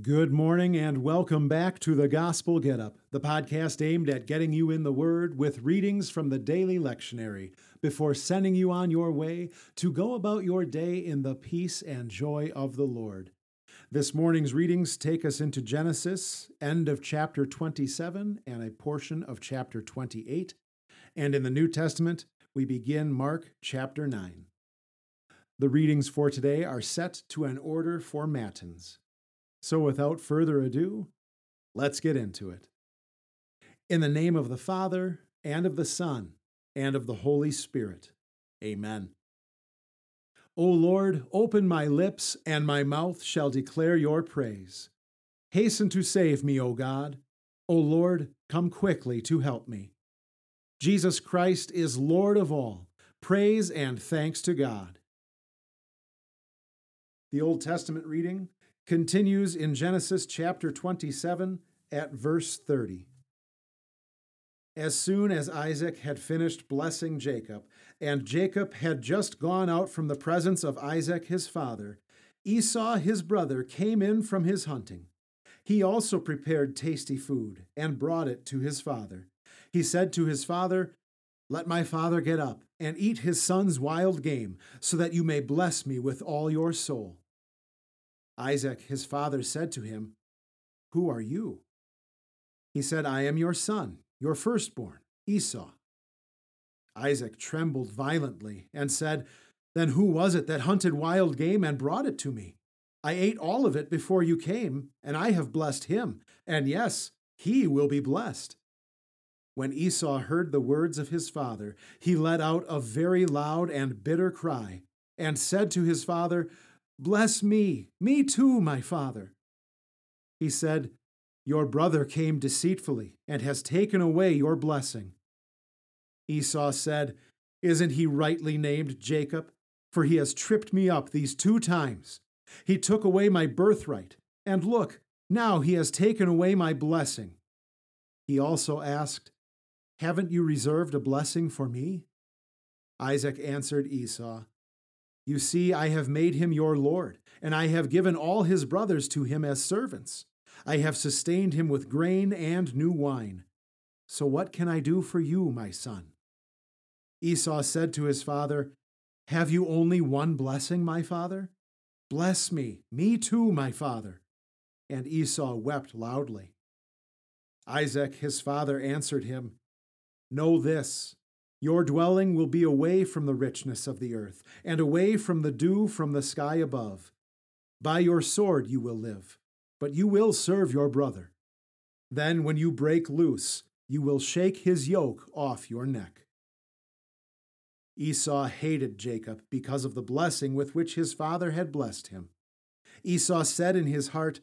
Good morning and welcome back to the Gospel Get Up, the podcast aimed at getting you in the Word with readings from the daily lectionary before sending you on your way to go about your day in the peace and joy of the Lord. This morning's readings take us into Genesis, end of chapter 27 and a portion of chapter 28. And in the New Testament, we begin Mark chapter 9. The readings for today are set to an order for Matins. So without further ado, let's get into it. In the name of the Father, and of the Son, and of the Holy Spirit. Amen. O Lord, open my lips, and my mouth shall declare your praise. Hasten to save me, O God. O Lord, come quickly to help me. Jesus Christ is Lord of all. Praise and thanks to God. The Old Testament reading continues in Genesis chapter 27 at verse 30. As soon as Isaac had finished blessing Jacob, and Jacob had just gone out from the presence of Isaac his father, Esau his brother came in from his hunting. He also prepared tasty food and brought it to his father. He said to his father, Let my father get up and eat his son's wild game, so that you may bless me with all your soul. Isaac his father said to him, Who are you? He said, I am your son, your firstborn, Esau. Isaac trembled violently and said, Then who was it that hunted wild game and brought it to me? I ate all of it before you came, and I have blessed him, and yes, he will be blessed. When Esau heard the words of his father, he let out a very loud and bitter cry, and said to his father, Bless me, me too, my father. He said, Your brother came deceitfully and has taken away your blessing. Esau said, Isn't he rightly named Jacob? For he has tripped me up these two times. He took away my birthright, and look, now he has taken away my blessing. He also asked, Haven't you reserved a blessing for me? Isaac answered Esau, you see, I have made him your Lord, and I have given all his brothers to him as servants. I have sustained him with grain and new wine. So what can I do for you, my son? Esau said to his father, Have you only one blessing, my father? Bless me, me too, my father. And Esau wept loudly. Isaac, his father, answered him, Know this your dwelling will be away from the richness of the earth, and away from the dew from the sky above. By your sword you will live, but you will serve your brother. Then, when you break loose, you will shake his yoke off your neck. Esau hated Jacob because of the blessing with which his father had blessed him. Esau said in his heart,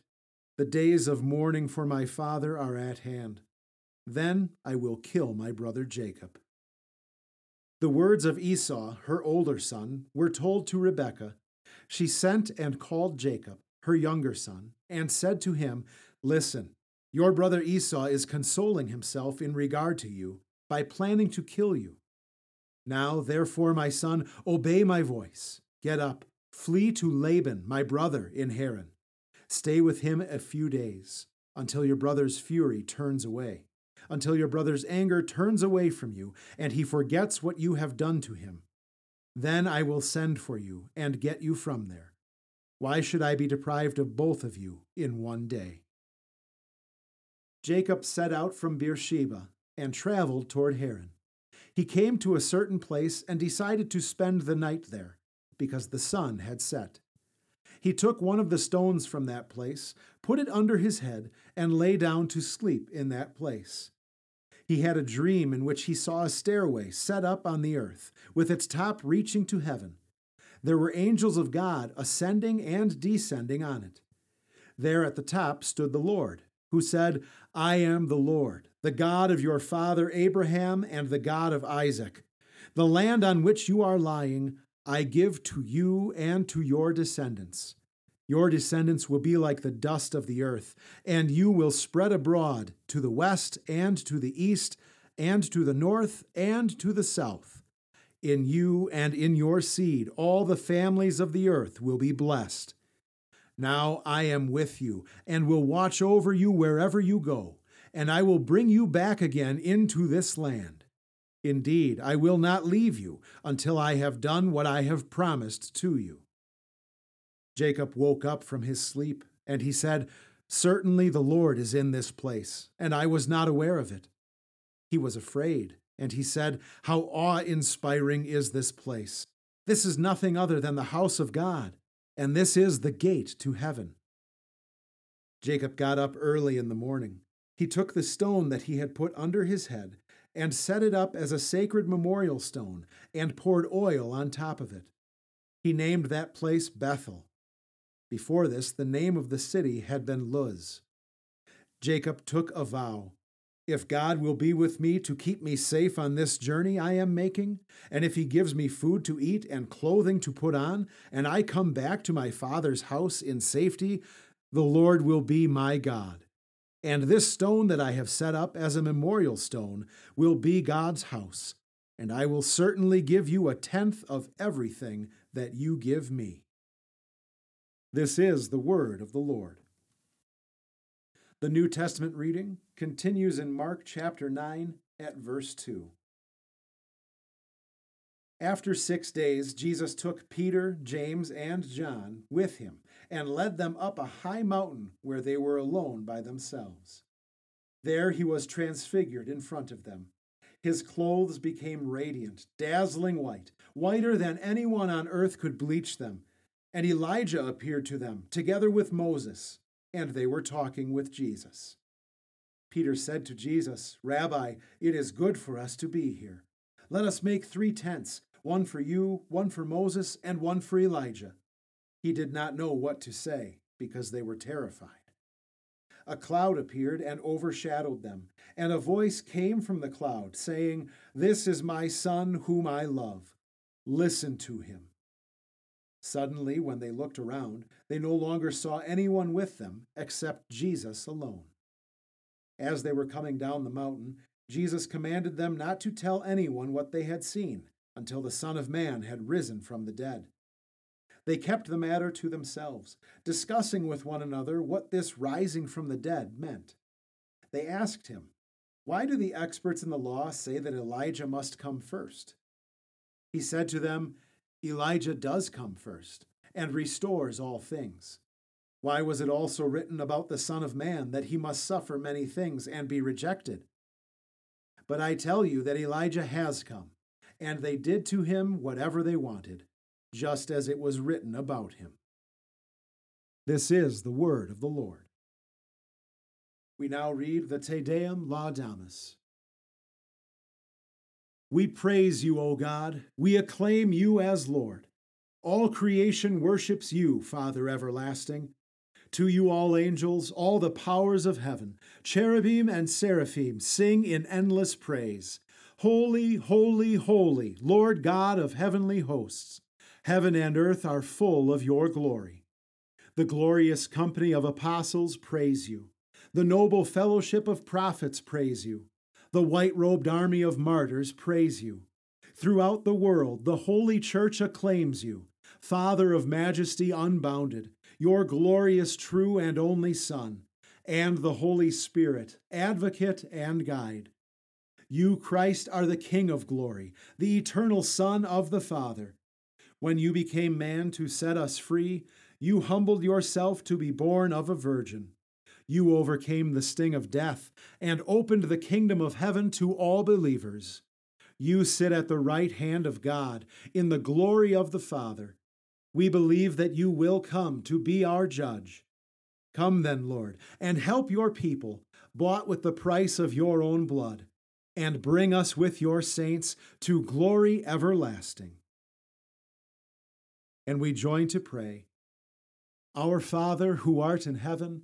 The days of mourning for my father are at hand. Then I will kill my brother Jacob. The words of Esau, her older son, were told to Rebekah. She sent and called Jacob, her younger son, and said to him, Listen, your brother Esau is consoling himself in regard to you by planning to kill you. Now, therefore, my son, obey my voice. Get up, flee to Laban, my brother, in Haran. Stay with him a few days, until your brother's fury turns away until your brother's anger turns away from you, and he forgets what you have done to him. Then I will send for you and get you from there. Why should I be deprived of both of you in one day? Jacob set out from Beersheba and traveled toward Haran. He came to a certain place and decided to spend the night there, because the sun had set. He took one of the stones from that place, put it under his head, and lay down to sleep in that place. He had a dream in which he saw a stairway set up on the earth, with its top reaching to heaven. There were angels of God ascending and descending on it. There at the top stood the Lord, who said, I am the Lord, the God of your father Abraham and the God of Isaac. The land on which you are lying, I give to you and to your descendants. Your descendants will be like the dust of the earth, and you will spread abroad to the west and to the east, and to the north and to the south. In you and in your seed, all the families of the earth will be blessed. Now I am with you, and will watch over you wherever you go, and I will bring you back again into this land. Indeed, I will not leave you until I have done what I have promised to you. Jacob woke up from his sleep, and he said, Certainly the Lord is in this place, and I was not aware of it. He was afraid, and he said, How awe inspiring is this place! This is nothing other than the house of God, and this is the gate to heaven. Jacob got up early in the morning. He took the stone that he had put under his head and set it up as a sacred memorial stone and poured oil on top of it. He named that place Bethel. Before this, the name of the city had been Luz. Jacob took a vow. If God will be with me to keep me safe on this journey I am making, and if He gives me food to eat and clothing to put on, and I come back to my father's house in safety, the Lord will be my God. And this stone that I have set up as a memorial stone will be God's house, and I will certainly give you a tenth of everything that you give me. This is the word of the Lord. The New Testament reading continues in Mark chapter 9 at verse 2. After six days, Jesus took Peter, James, and John with him and led them up a high mountain where they were alone by themselves. There he was transfigured in front of them. His clothes became radiant, dazzling white, whiter than anyone on earth could bleach them. And Elijah appeared to them, together with Moses, and they were talking with Jesus. Peter said to Jesus, Rabbi, it is good for us to be here. Let us make three tents one for you, one for Moses, and one for Elijah. He did not know what to say because they were terrified. A cloud appeared and overshadowed them, and a voice came from the cloud, saying, This is my Son whom I love. Listen to him. Suddenly, when they looked around, they no longer saw anyone with them except Jesus alone. As they were coming down the mountain, Jesus commanded them not to tell anyone what they had seen until the Son of Man had risen from the dead. They kept the matter to themselves, discussing with one another what this rising from the dead meant. They asked him, Why do the experts in the law say that Elijah must come first? He said to them, Elijah does come first and restores all things. Why was it also written about the Son of Man that he must suffer many things and be rejected? But I tell you that Elijah has come, and they did to him whatever they wanted just as it was written about him. This is the word of the Lord. We now read the Te Deum Laudamus. We praise you, O God. We acclaim you as Lord. All creation worships you, Father everlasting. To you, all angels, all the powers of heaven, cherubim and seraphim, sing in endless praise. Holy, holy, holy, Lord God of heavenly hosts. Heaven and earth are full of your glory. The glorious company of apostles praise you. The noble fellowship of prophets praise you. The white robed army of martyrs praise you. Throughout the world, the holy church acclaims you, Father of majesty unbounded, your glorious, true, and only Son, and the Holy Spirit, advocate and guide. You, Christ, are the King of glory, the eternal Son of the Father when you became man to set us free, you humbled yourself to be born of a virgin. You overcame the sting of death and opened the kingdom of heaven to all believers. You sit at the right hand of God in the glory of the Father. We believe that you will come to be our judge. Come then, Lord, and help your people, bought with the price of your own blood, and bring us with your saints to glory everlasting and we join to pray. Our Father, who art in heaven,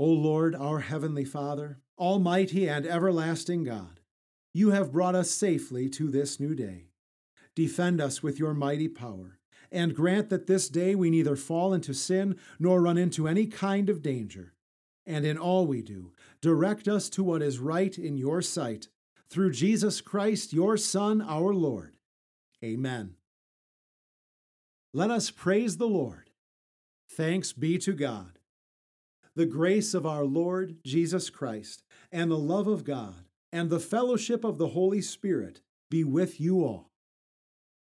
O Lord, our heavenly Father, almighty and everlasting God, you have brought us safely to this new day. Defend us with your mighty power, and grant that this day we neither fall into sin nor run into any kind of danger. And in all we do, direct us to what is right in your sight, through Jesus Christ, your Son, our Lord. Amen. Let us praise the Lord. Thanks be to God. The grace of our Lord Jesus Christ, and the love of God, and the fellowship of the Holy Spirit be with you all.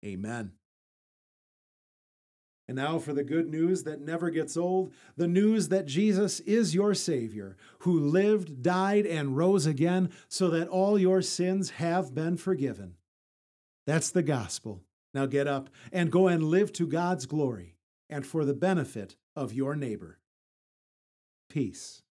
Amen. And now for the good news that never gets old the news that Jesus is your Savior, who lived, died, and rose again so that all your sins have been forgiven. That's the gospel. Now get up and go and live to God's glory and for the benefit of your neighbor. Peace.